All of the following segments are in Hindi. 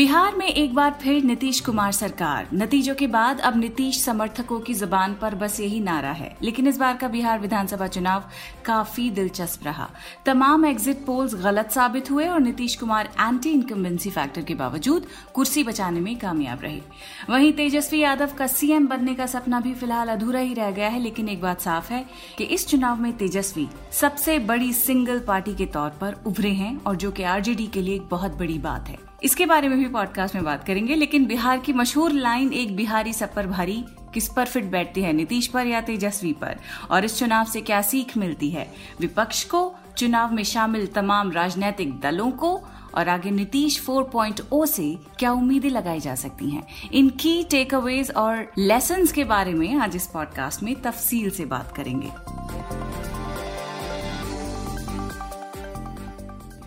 बिहार में एक बार फिर नीतीश कुमार सरकार। नतीजों के बाद अब नीतीश समर्थकों की ज़ुबान पर बस यही नारा है। लेकिन इस बार का बिहार विधानसभा चुनाव काफ़ी दिलचस्प रहा। तमाम एग्जिट पोल्स गलत साबित हुए और Nitish Kumar anti incumbency factor के बावजूद कुर्सी बचाने में कामयाब रहे। वहीं तेजस्वी यादव का सीएम बनने का सपना भी फ़िलहाल अधूरा ही रह गया है, लेकिन एक बात साफ़ है कि इस चुनाव में तेजस्वी सबसे बड़ी सिंगल पार्टी के तौर पर उभरे हैं और जो कि आरजेडी के लिए एक बहुत बड़ी बात है। इसके बारे में भी पॉडकास्ट में बात करेंगे, लेकिन बिहार की मशहूर लाइन एक बिहारी सब पर भारी, किस पर फिट बैठती है? नीतीश पर या तेजस्वी पर? और इस चुनाव से क्या सीख मिलती है? विपक्ष को चुनाव में शामिल तमाम राजनीतिक दलों को, और आगे नीतीश 4.0 से क्या उम्मीदें लगाई जा सकती हैं? इन की टेक अवेज और लेसन के बारे में आज इस पॉडकास्ट में तफसील से बात करेंगे।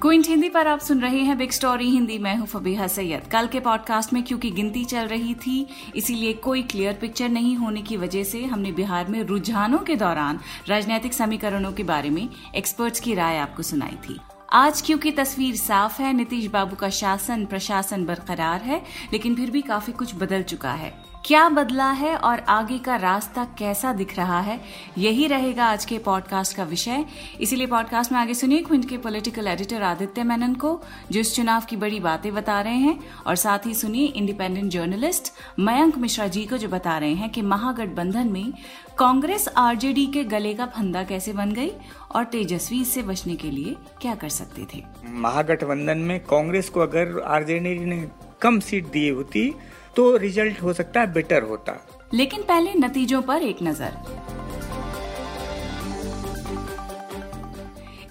क्विंट हिंदी पर आप सुन रहे हैं बिग स्टोरी। हिंदी मैं हूँ फबीहा सैयद। कल के पॉडकास्ट में क्योंकि गिनती चल रही थी, इसीलिए कोई क्लियर पिक्चर नहीं होने की वजह से हमने बिहार में रुझानों के दौरान राजनीतिक समीकरणों के बारे में एक्सपर्ट्स की राय आपको सुनाई थी। आज क्योंकि तस्वीर साफ़ है, नीतीश बाबू का शासन, प्रशासन बरकरार है, लेकिन फिर भी काफ़ी कुछ बदल चुका है। क्या बदला है और आगे का रास्ता कैसा दिख रहा है? यही रहेगा आज के पॉडकास्ट का विषय। इसीलिए पॉडकास्ट में आगे सुनिए क्विंट के पॉलिटिकल एडिटर आदित्य मेनन को, जो इस चुनाव की बड़ी बातें बता रहे हैं, और साथ ही सुनिए इंडिपेंडेंट जर्नलिस्ट मयंक मिश्रा जी को, जो बता रहे हैं कि महागठबंधन में कांग्रेस आरजेडी के गले का फंदा कैसे बन गई और तेजस्वी इससे बचने के लिए क्या कर सकते थे? महागठबंधन में कांग्रेस को अगर आरजेडी ने कम सीट दी होती तो रिज़ल्ट हो सकता है बेटर होता। लेकिन पहले नतीजों पर एक नज़र।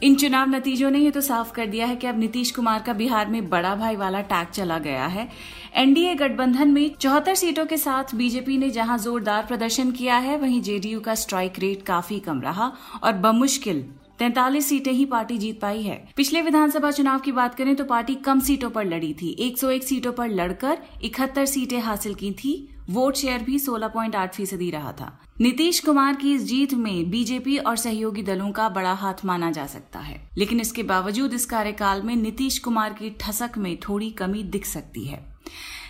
इन चुनाव नतीजों ने ये तो साफ़ कर दिया है कि अब नीतीश कुमार का बिहार में बड़ा भाई वाला टैग चला गया है। एनडीए गठबंधन में चौहत्तर सीटों के साथ बीजेपी ने जहाँ जोरदार प्रदर्शन किया है, वहीं जेडीयू का स्ट्राइक रेट काफ़ी कम रहा और बमुश्किल तैतालीस सीटें ही पार्टी जीत पाई है। पिछले विधानसभा चुनाव की बात करें तो पार्टी कम सीटों पर लड़ी थी। 101 सीटों पर लड़कर इकहत्तर सीटें हासिल की थी। वोट शेयर भी 16.8 फ़ीसदी रहा था। नीतीश कुमार की इस जीत में बीजेपी और सहयोगी दलों का बड़ा हाथ माना जा सकता है। लेकिन इसके बावजूद इस कार्यकाल में नीतीश कुमार की ठसक में थोड़ी कमी दिख सकती है।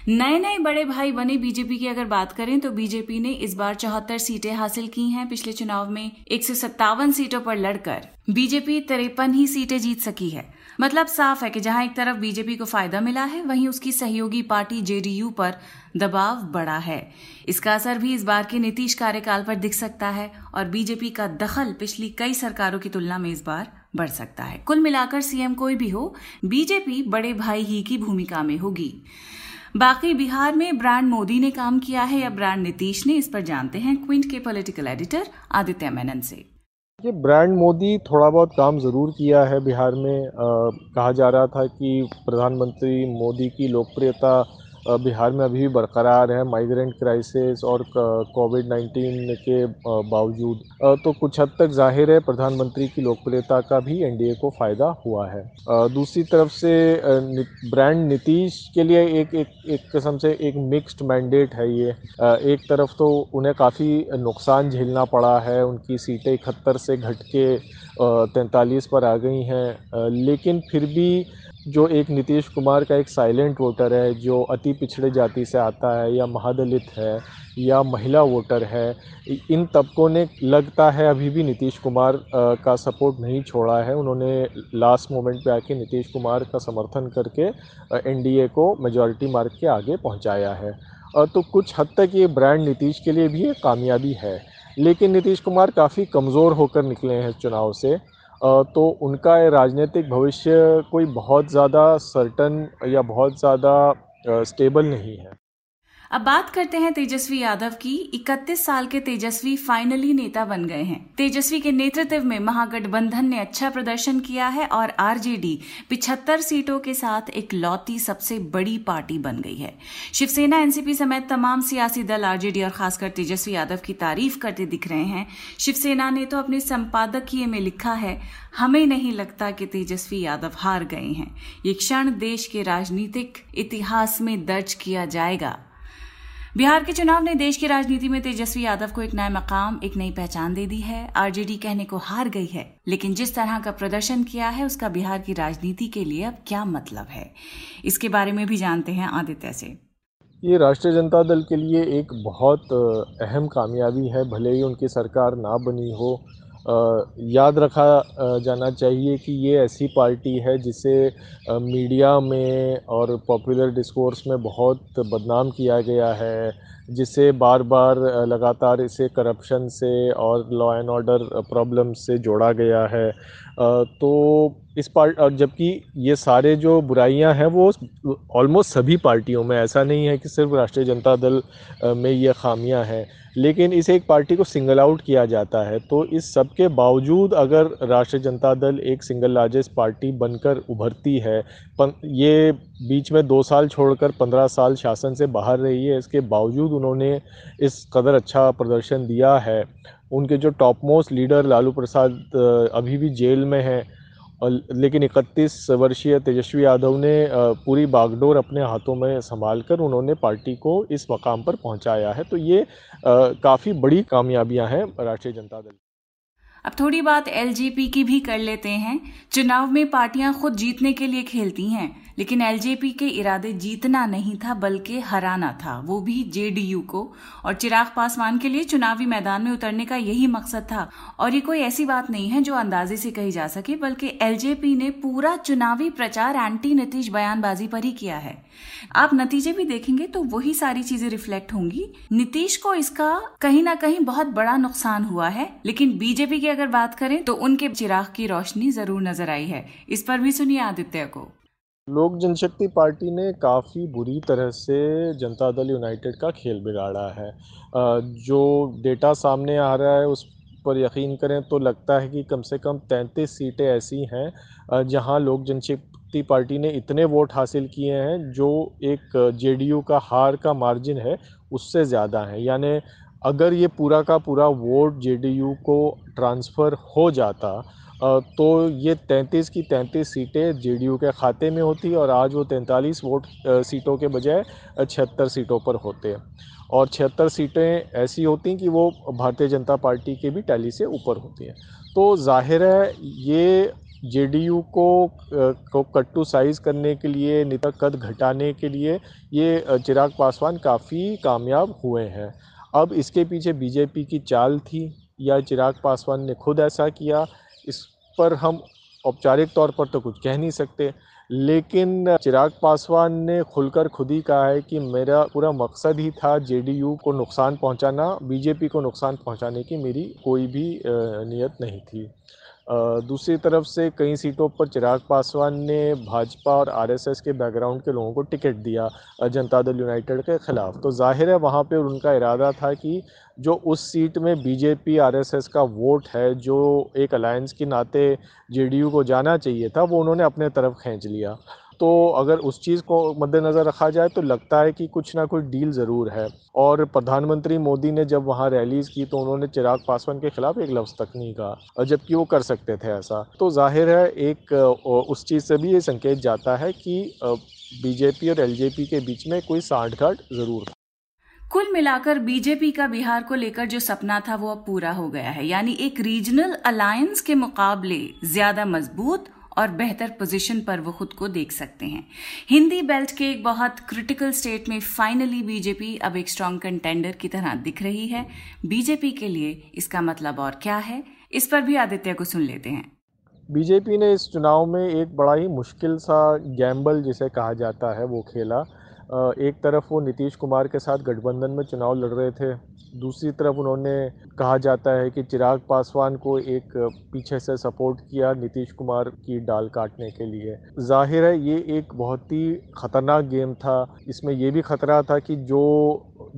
नए नए बड़े भाई बने बीजेपी की अगर बात करें तो बीजेपी ने इस बार चौहत्तर सीटें हासिल की हैं पिछले चुनाव में एक सौ सत्तावन सीटों पर लड़कर। बीजेपी तिरपन ही सीटें जीत सकी है। मतलब साफ़ है कि जहाँ एक तरफ़ बीजेपी को फ़ायदा मिला है, वहीं उसकी सहयोगी पार्टी जेडीयू पर दबाव बढ़ा है। इसका असर भी इस बार के नीतीश कार्यकाल पर दिख सकता है और बीजेपी का दखल पिछली कई सरकारों की तुलना में इस बार बढ़ सकता है। कुल मिलाकर सीएम कोई भी हो, बीजेपी बड़े भाई ही की भूमिका में होगी। बाकी बिहार में ब्रांड मोदी ने काम किया है या ब्रांड नीतीश ने इस पर जानते हैं क्विंट के पॉलिटिकल एडिटर आदित्य मेनन से ये ब्रांड मोदी थोड़ा बहुत काम ज़रूर किया है बिहार में। आ, कहा जा रहा था कि प्रधानमंत्री मोदी की लोकप्रियता बिहार में अभी भी बरकरार है माइग्रेंट क्राइसिस और कोविड नाइन्टीन के बावजूद। तो कुछ हद तक ज़ाहिर है प्रधानमंत्री की लोकप्रियता का भी एनडीए को फ़ायदा हुआ है। दूसरी तरफ़ से ब्रांड नीतीश के लिए एक एक एक किस्म से एक मिक्स्ड मैंडेट है ये। एक तरफ़ तो उन्हें काफ़ी नुकसान झेलना पड़ा है, उनकी सीटें इकहत्तर से घट के तैंतालीस पर आ गई हैं। लेकिन फिर भी जो एक नीतीश कुमार का एक साइलेंट वोटर है, जो अति पिछड़े जाति से आता है या महादलित है या महिला वोटर है इन तबकों ने लगता है अभी भी नीतीश कुमार का सपोर्ट नहीं छोड़ा है। उन्होंने लास्ट मोमेंट पे आके नीतीश कुमार का समर्थन करके एनडीए को मेजॉरिटी मार्क के आगे पहुँचाया है। तो कुछ हद तक ये ब्रांड नीतीश के लिए भी एक कामयाबी है। लेकिन नीतीश कुमार काफ़ी कमज़ोर होकर निकले हैं चुनाव से। तो उनका राजनीतिक भविष्य कोई बहुत ज़्यादा सर्टन या बहुत ज़्यादा स्टेबल नहीं है। अब बात करते हैं तेजस्वी यादव की 31 साल के तेजस्वी फाइनली नेता बन गए हैं। तेजस्वी के नेतृत्व में महागठबंधन ने अच्छा प्रदर्शन किया है और आरजेडी पिछहत्तर सीटों के साथ एक लौती सबसे बड़ी पार्टी बन गई है। शिवसेना, एनसीपी समेत तमाम सियासी दल आरजेडी और खासकर तेजस्वी यादव की तारीफ़ करते दिख रहे हैं। शिवसेना ने तो अपने संपादकीय में लिखा है, हमें नहीं लगता कि तेजस्वी यादव हार गए हैं। ये क्षण देश के राजनीतिक इतिहास में दर्ज किया जाएगा। बिहार के चुनाव ने देश की राजनीति में तेजस्वी यादव को एक नया मकाम, एक नई पहचान दे दी है। आरजेडी कहने को हार गई है, लेकिन जिस तरह का प्रदर्शन किया है, उसका बिहार की राजनीति के लिए अब क्या मतलब है? इसके बारे में भी जानते हैं आदित्य से। ये राष्ट्रीय जनता दल के लिए एक बहुत अहम कामयाबी है, भले ही उनकी सरकार ना बनी हो। याद रखा जाना चाहिए कि ये ऐसी पार्टी है जिसे मीडिया में और पॉपुलर डिस्कोर्स में बहुत बदनाम किया गया है, जिसे बार बार लगातार इसे करप्शन से और लॉ एंड ऑर्डर प्रॉब्लम से जोड़ा गया है। तो इस पार्ट और जबकि ये सारे जो बुराइयाँ हैं वो ऑलमोस्ट सभी पार्टियों में ऐसा नहीं है कि सिर्फ़ राष्ट्रीय जनता दल में ये खामियाँ हैं। लेकिन इस एक पार्टी को सिंगल आउट किया जाता है तो इस सब के बावजूद अगर राष्ट्रीय जनता दल एक सिंगल लार्जेस्ट पार्टी बनकर उभरती है पन, ये बीच में दो साल छोड़कर पंद्रह साल शासन से बाहर रही है इसके बावजूद उन्होंने इस कदर अच्छा प्रदर्शन दिया है। उनके जो top most leader Lalu Prasad अभी भी जेल में हैं लेकिन इकतीस वर्षीय तेजस्वी यादव ने पूरी बागडोर अपने हाथों में संभाल कर उन्होंने पार्टी को इस मकाम पर पहुँचाया है। तो ये काफ़ी बड़ी कामयाबियाँ हैं राष्ट्रीय जनता दल अब थोड़ी बात एलजेपी की भी कर लेते हैं। चुनाव में पार्टियाँ खुद जीतने के लिए खेलती हैं, लेकिन एलजेपी के इरादे जीतना नहीं था, बल्कि हराना था। वो भी जेडीयू को। और चिराग पासवान के लिए चुनावी मैदान में उतरने का यही मकसद था। और ये कोई ऐसी बात नहीं है जो अंदाजे से कही जा सके, बल्कि एलजेपी ने पूरा चुनावी प्रचार एंटी नीतीश बयानबाजी पर ही किया है। आप नतीजे भी देखेंगे तो वही सारी चीज़ें रिफ्लेक्ट होंगी। नीतीश को इसका कहीं ना कहीं बहुत बड़ा नुकसान हुआ है, लेकिन बीजेपी की अगर बात करें तो उनके चिराग की रोशनी ज़रूर नज़र आई है। इस पर भी सुनिए आदित्य को। लोक जनशक्ति पार्टी ने काफ़ी बुरी तरह से जनता दल यूनाइटेड का खेल बिगाड़ा है। जो डेटा सामने आ रहा है, उस पर यकीन करें तो लगता है कि कम से कम तैंतीस सीटें ऐसी हैं जहाँ लोक जनशक्ति पार्टी ने इतने वोट हासिल किए हैं, जो एक जेडीयू का हार का मार्जिन है, उससे ज़्यादा है। यानी अगर ये पूरा का पूरा वोट जेडीयू को ट्रांसफ़र हो जाता तो ये 33 की 33 सीटें जेडीयू के खाते में होती और आज वो 43 वोट सीटों के बजाय छिहत्तर सीटों पर होते और छिहत्तर सीटें ऐसी होती कि वो भारतीय जनता पार्टी के भी टैली से ऊपर होती हैं। तो ज़ाहिर है, ये जेडीयू को को कट्टू साइज़ करने के लिए नेता कद घटाने के लिए ये चिराग पासवान काफ़ी कामयाब हुए हैं। अब इसके पीछे बीजेपी की चाल थी या चिराग पासवान ने खुद ऐसा किया, इस पर हम औपचारिक तौर पर तो कुछ कह नहीं सकते। लेकिन चिराग पासवान ने खुलकर खुद ही कहा है कि मेरा पूरा मकसद ही था जेडीयू को नुकसान पहुंचाना, बीजेपी को नुकसान पहुँचाने की मेरी कोई भी नीयत नहीं थी। दूसरी तरफ़ से कई सीटों पर चिराग पासवान ने भाजपा और आरएसएस के बैकग्राउंड के लोगों को टिकट दिया जनता दल यूनाइटेड के ख़िलाफ़। तो ज़ाहिर है वहाँ पर उनका इरादा था कि जो उस सीट में बीजेपी, आरएसएस का वोट है, जो एक अलायंस के नाते जेडीयू को जाना चाहिए था, वो उन्होंने अपने तरफ़ खींच लिया। तो अगर उस चीज़ को मद्देनज़र रखा जाए तो लगता है कि कुछ ना कुछ डील ज़रूर है। और प्रधानमंत्री मोदी ने जब वहाँ रैलीज़ की तो उन्होंने चिराग पासवान के ख़िलाफ़ एक लफ्ज़ तक नहीं कहा जबकि वो कर सकते थे ऐसा। तो ज़ाहिर है, एक उस चीज़ से भी ये संकेत जाता है कि बीजेपी और एलजेपी के बीच में कोई साठ साठगांठ ज़रूर था। कुल मिलाकर बीजेपी का बिहार को लेकर जो सपना था, वो अब पूरा हो गया है। यानी एक रीजनल अलायंस के मुकाबले ज़्यादा मज़बूत और बेहतर पोजीशन पर वो खुद को देख सकते हैं। हिंदी बेल्ट के एक बहुत क्रिटिकल स्टेट में फाइनली बीजेपी अब एक स्ट्रांग कंटेंडर की तरह दिख रही है। बीजेपी के लिए इसका मतलब और क्या है? इस पर भी आदित्य को सुन लेते हैं। बीजेपी ने इस चुनाव में एक बड़ा ही मुश्किल सा गैम्बल जिसे कहा जाता है वो खेला। एक तरफ़ वो नीतीश कुमार के साथ गठबंधन में चुनाव लड़ रहे थे, दूसरी तरफ़ उन्होंने कहा जाता है कि चिराग पासवान को एक पीछे से सपोर्ट किया नीतीश कुमार की डाल काटने के लिए। ज़ाहिर है, ये एक बहुत ही ख़तरनाक गेम था। इसमें ये भी ख़तरा था कि जो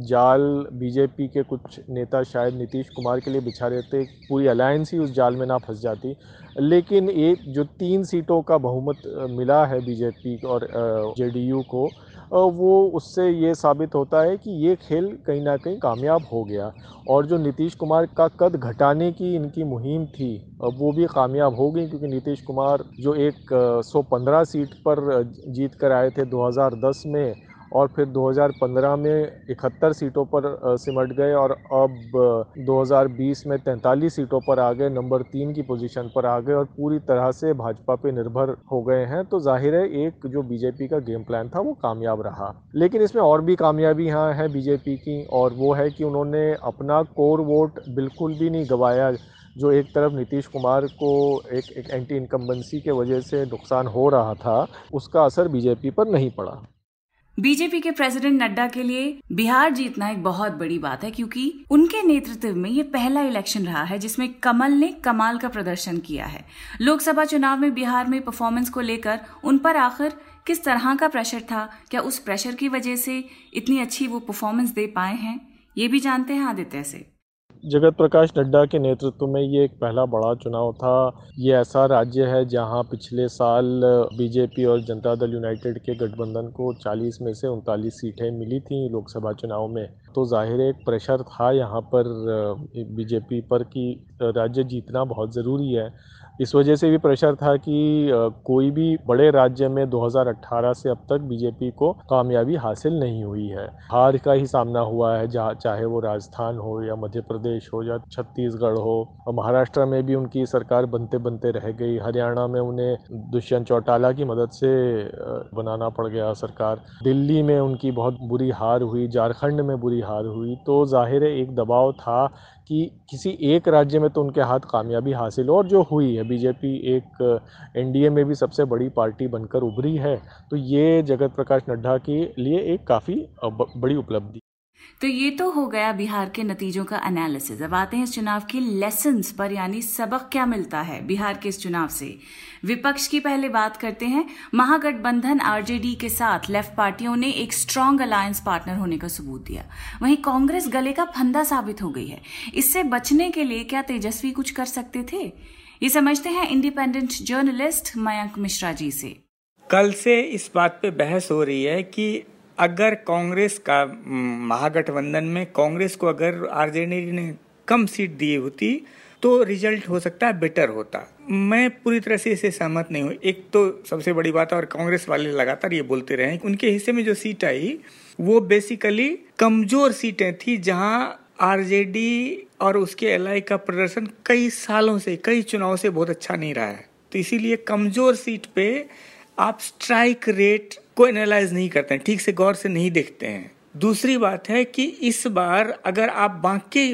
जाल बीजेपी के कुछ नेता शायद नीतीश कुमार के लिए बिछा रहे थे, पूरी अलायंस ही उस जाल में ना फंस जाती। लेकिन एक जो तीन सीटों का बहुमत मिला है बीजेपी और जेडीयू को वो उससे ये साबित होता है कि ये खेल कहीं ना कहीं कामयाब हो गया। और जो नीतीश कुमार का कद घटाने की इनकी मुहिम थी वो भी कामयाब हो गई क्योंकि नीतीश कुमार जो एक 115 सीट पर जीत कर आए थे 2010 में और फिर 2015 में इकहत्तर सीटों पर सिमट गए और अब 2020 में तैंतालीस सीटों पर आ गए, नंबर तीन की पोजीशन पर आ गए और पूरी तरह से भाजपा पे निर्भर हो गए हैं। तो ज़ाहिर है, एक जो बीजेपी का गेम प्लान था वो कामयाब रहा। लेकिन इसमें और भी कामयाबी यहाँ है बीजेपी की और वो है कि उन्होंने अपना कोर वोट बिल्कुल भी नहीं गवाया, जो एक तरफ़ नीतीश कुमार को एक एक एंटी इनकम्बेंसी के वजह से नुकसान हो रहा था, उसका असर बीजेपी पर नहीं पड़ा। बीजेपी के प्रेसिडेंट नड्डा के लिए बिहार जीतना एक बहुत बड़ी बात है, क्योंकि उनके नेतृत्व में ये पहला इलेक्शन रहा है, जिसमें कमल ने कमाल का प्रदर्शन किया है। लोकसभा चुनाव में बिहार में परफॉर्मेंस को लेकर उन पर आखिर किस तरह का प्रेशर था? क्या उस प्रेशर की वजह से इतनी अच्छी वो परफॉर्मेंस दे पाए हैं? ये भी जानते हैं आदित्य से। जगत प्रकाश नड्डा के नेतृत्व में ये एक पहला बड़ा चुनाव था। ये ऐसा राज्य है जहाँ पिछले साल बीजेपी और जनता दल यूनाइटेड के गठबंधन को 40 में से उनतालीस सीटें मिली थी लोकसभा चुनाव में। तो ज़ाहिर एक प्रेशर था यहाँ पर बीजेपी पर कि राज्य जीतना बहुत ज़रूरी है। इस वजह से भी प्रेशर था कि कोई भी बड़े राज्य में 2018 से अब तक बीजेपी को कामयाबी हासिल नहीं हुई है। हार का ही सामना हुआ है, जहाँ, चाहे वो राजस्थान हो या मध्य प्रदेश हो या छत्तीसगढ़ हो। और महाराष्ट्र में भी उनकी सरकार बनते बनते रह गई। हरियाणा में उन्हें दुष्यंत चौटाला की मदद से बनाना पड़ गया सरकार। दिल्ली में उनकी बहुत बुरी हार हुई, झारखंड में बुरी हार हुई तो ज़ाहिर है एक दबाव था कि किसी एक राज्य में तो उनके हाथ कामयाबी हासिल हो, और जो हुई है बीजेपी एक एनडीए में भी सबसे बड़ी पार्टी बनकर उभरी है। तो ये जगत प्रकाश नड्डा के लिए एक काफ़ी बड़ी उपलब्धि तो ये तो हो गया बिहार के नतीजों का एनालिसिस अब आते हैं इस चुनाव के लेसन पर, यानी सबक क्या मिलता है बिहार के इस चुनाव से। विपक्ष की पहले बात करते हैं। महागठबंधन आरजेडी के साथ लेफ़्ट पार्टियों ने एक स्ट्रांग अलायंस पार्टनर होने का सबूत दिया। वहीं कांग्रेस गले का फंदा साबित हो गई है। इससे बचने के लिए क्या तेजस्वी कुछ कर सकते थे? ये समझते हैं इंडिपेंडेंट जर्नलिस्ट मयंक मिश्रा जी से। कल से इस बात पे बहस हो रही है कि अगर कांग्रेस का महागठबंधन में कांग्रेस को अगर आरजेडी ने कम सीट दी होती तो रिज़ल्ट हो सकता है बेटर होता। मैं पूरी तरह से इसे सहमत नहीं हूँ। एक तो सबसे बड़ी बात है, और कांग्रेस वाले लगातार ये बोलते रहे उनके हिस्से में जो सीट आई, वो बेसिकली कमज़ोर सीटें थी, जहाँ आरजेडी और उसके एल का प्रदर्शन कई सालों से, कई चुनाव से बहुत अच्छा नहीं रहा है। तो इसीलिए कमज़ोर सीट पे आप स्ट्राइक रेट को एनालाइज नहीं करते हैं, ठीक से गौर से नहीं देखते हैं। दूसरी बात है कि इस बार अगर आप बाकी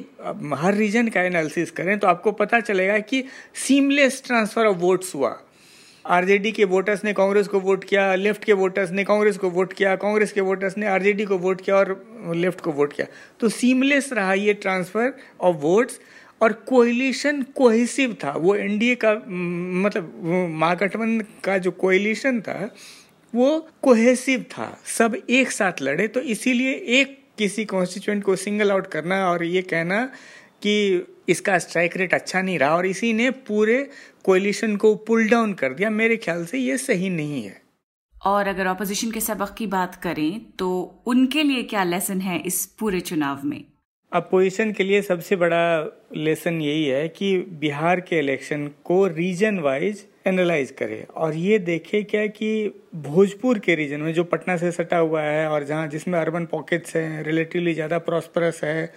हर रीजन का एनालिसिस करें तो आपको पता चलेगा कि सीमलेस ट्रांसफ़र ऑफ़ वोट्स हुआ। आरजेडी के वोटर्स ने कांग्रेस को वोट किया लेफ़्ट के वोटर्स ने कांग्रेस को वोट किया, कांग्रेस के वोटर्स ने आरजेडी को वोट किया और लेफ़्ट को वोट किया। तो सीमलेस रहा ये ट्रांसफ़र ऑफ़ वोट्स और कोयलिशन कोहेसिव था। वो एनडीए का मतलब महागठबंधन का जो कोयलिशन था वो कोहेसिव था। सब एक साथ लड़े तो इसीलिए एक किसी कॉन्स्टिट्यूंट को सिंगल आउट करना और ये कहना कि इसका स्ट्राइक रेट अच्छा नहीं रहा और इसी ने पूरे कोलिशन को पुल डाउन कर दिया। मेरे ख्याल से ये सही नहीं है। और अगर ऑपोजिशन के सबक की बात करें तो उनके लिए क्या लेसन है इस पूरे चुनाव में? अपोजिशन के लिए सबसे बड़ा लेसन यही है कि बिहार के इलेक्शन को रीजन वाइज एनालाइज करे। और ये देखे क्या कि भोजपुर के रीजन में जो पटना से सटा हुआ है और जहाँ जिसमें अर्बन पॉकेट्स हैं रिलेटिवली ज़्यादा प्रॉस्परस है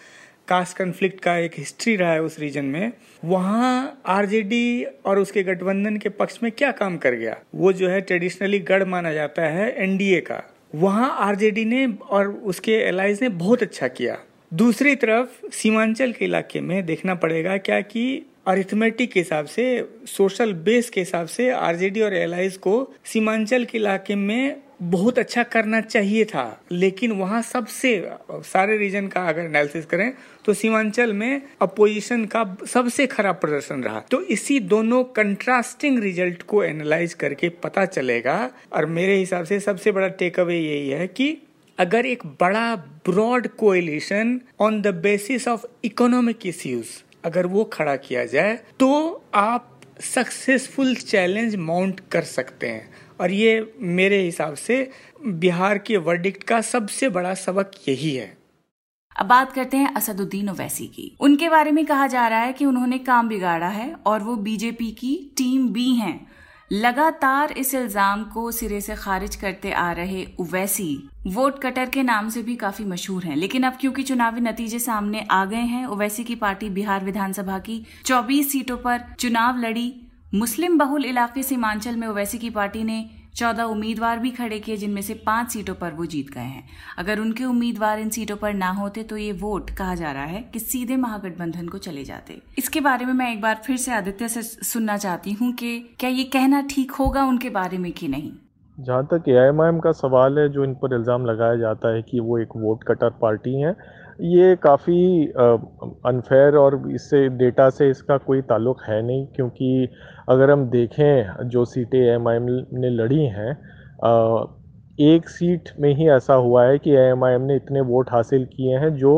कास्ट कन्फ्लिक्ट का एक हिस्ट्री रहा है उस रीजन में, वहाँ आरजेडी और उसके गठबंधन के पक्ष में क्या काम कर गया? वो जो है ट्रेडिशनली गढ़ माना जाता है एनडीए का। वहाँ आरजेडी ने और उसके एलाइज ने बहुत अच्छा किया। दूसरी तरफ़ सीमांचल के इलाके में देखना पड़ेगा क्या कि अरिथमेटिक के हिसाब से सोशल बेस के हिसाब से आरजेडी और एलाइज को सीमांचल के इलाके में बहुत अच्छा करना चाहिए था। लेकिन वहाँ सबसे, सारे रीजन का अगर एनालिसिस करें तो सीमांचल में अपोजिशन का सबसे खराब प्रदर्शन रहा। तो इसी दोनों कंट्रास्टिंग रिज़ल्ट को एनालाइज करके पता चलेगा। और मेरे हिसाब से सबसे बड़ा टेक अवे यही है कि अगर एक बड़ा broad coalition on the basis of economic issues अगर वो खड़ा किया जाए तो आप सक्सेसफुल चैलेंज माउंट कर सकते हैं। और ये मेरे हिसाब से बिहार के वर्डिक्ट का सबसे बड़ा सबक यही है। अब बात करते हैं असदुद्दीन ओवैसी की। उनके बारे में कहा जा रहा है कि उन्होंने काम बिगाड़ा है और वो बीजेपी की टीम बी हैं। लगातार इस इल्ज़ाम को सिरे से खारिज करते आ रहे उवैसी वोट कटर के नाम से भी काफ़ी मशहूर हैं, लेकिन अब क्योंकि चुनावी नतीजे सामने आ गए हैं, ओवैसी की पार्टी बिहार विधानसभा की 24 सीटों पर चुनाव लड़ी। मुस्लिम बहुल इलाके सीमांचल में ओवैसी की पार्टी ने चौदह उम्मीदवार भी खड़े किए, जिनमें से पाँच सीटों पर वो जीत गए हैं। अगर उनके उम्मीदवार इन सीटों पर ना होते तो ये वोट कहा जा रहा है कि सीधे महागठबंधन को चले जाते। इसके बारे में मैं एक बार फिर से आदित्य से सुनना चाहती हूँ कि क्या ये कहना ठीक होगा उनके बारे में कि नहीं? जहाँ तक ए का सवाल है, जो इन पर इल्ज़ाम लगाया जाता है कि वो एक वोट कटर पार्टी है ये काफ़ी अनफेयर और इससे डेटा से इसका कोई ताल्लुक है नहीं, क्योंकि अगर हम देखें, जो सीटें एमआईएम ने लड़ी हैं एक सीट में ही ऐसा हुआ है कि एमआईएम ने इतने वोट हासिल किए हैं जो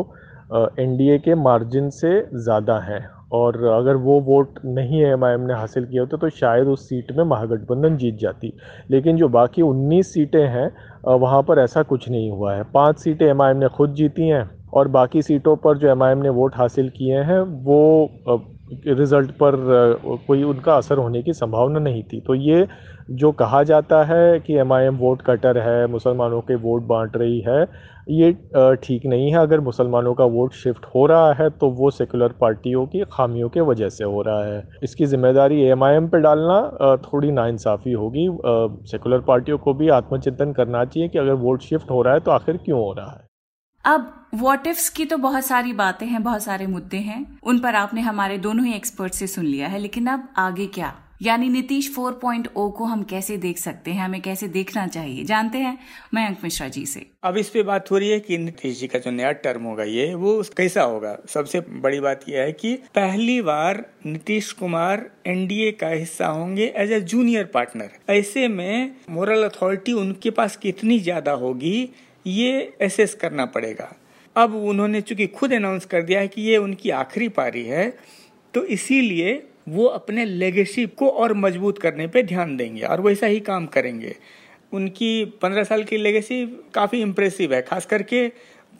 एनडीए के मार्जिन से ज़्यादा हैं। और अगर वो वोट नहीं एम आई ने हासिल किया होता तो शायद उस सीट में महागठबंधन जीत जाती। लेकिन जो बाकी 19 सीटें हैं वहाँ पर ऐसा कुछ नहीं हुआ है। पाँच सीटें एमआईएम ने खुद जीती हैं और बाकी सीटों पर जो एमआईएम ने वोट हासिल किए हैं, वो रिज़ल्ट पर कोई उनका असर होने की संभावना नहीं थी। तो ये जो कहा जाता है कि एमआईएम वोट कटर है, मुसलमानों के वोट बांट रही है, ये ठीक नहीं है। अगर मुसलमानों का वोट शिफ्ट हो रहा है तो वो सेकुलर पार्टियों की खामियों के वजह से हो रहा है। इसकी ज़िम्मेदारी एम आई एम पर डालना थोड़ी नाइंसाफ़ी होगी। सेकुलर पार्टियों को भी आत्मचिंतन करना चाहिए कि अगर वोट शिफ्ट हो रहा है तो आखिर क्यों हो रहा है? अब वॉट इफ्स की तो बहुत सारी बातें हैं, बहुत सारे मुद्दे हैं। उन पर आपने हमारे दोनों ही एक्सपर्ट से सुन लिया है, लेकिन अब आगे क्या? यानी नीतीश 4.0 को हम कैसे देख सकते हैं, हमें कैसे देखना चाहिए? जानते हैं मयंक मिश्रा जी से। अब इस पे बात हो रही है कि नीतीश जी का जो नया टर्म होगा ये, वो कैसा होगा? सबसे बड़ी बात यह है कि पहली बार नीतीश कुमार एनडीए का हिस्सा होंगे एज ए जूनियर पार्टनर ऐसे में मोरल अथॉरिटी उनके पास कितनी ज़्यादा होगी, ये एसेस करना पड़ेगा। अब उन्होंने चूँकि खुद अनाउंस कर दिया है कि ये उनकी आखिरी पारी है तो इसीलिए वो अपने लेगेसी को और मज़बूत करने पे ध्यान देंगे और वैसा ही काम करेंगे। उनकी पंद्रह साल की लेगेसी काफ़ी इम्प्रेसिव है, खास करके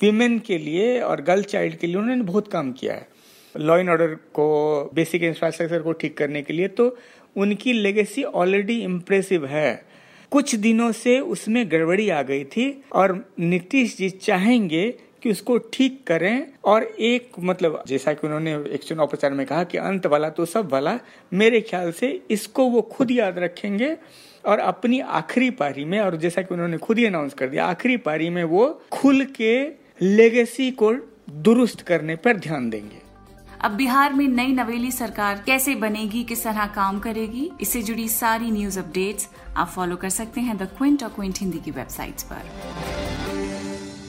वीमेन के लिए और गर्ल चाइल्ड के लिए उन्होंने बहुत काम किया है। लॉ एंड ऑर्डर को बेसिक इंफ्रास्ट्रक्चर को ठीक करने के लिए तो उनकी लेगेसी ऑलरेडी इम्प्रेसिव है। कुछ दिनों से उसमें गड़बड़ी आ गई थी और नीतीश जी चाहेंगे कि उसको ठीक करें और एक मतलब जैसा कि उन्होंने एक चुनाव प्रचार में कहा कि अंत वाला तो सब वाला, मेरे ख्याल से इसको वो खुद याद रखेंगे और अपनी आखिरी पारी में, और जैसा कि उन्होंने खुद ही अनाउंस कर दिया, आखिरी पारी में वो खुल के लेगेसी को दुरुस्त करने पर ध्यान देंगे। अब बिहार में नई नवेली सरकार कैसे बनेगी, किस तरह काम करेगी, इससे जुड़ी सारी न्यूज़ अपडेट्स आप फॉलो कर सकते हैं द क्विंट और क्विंट हिंदी की वेबसाइट्स पर।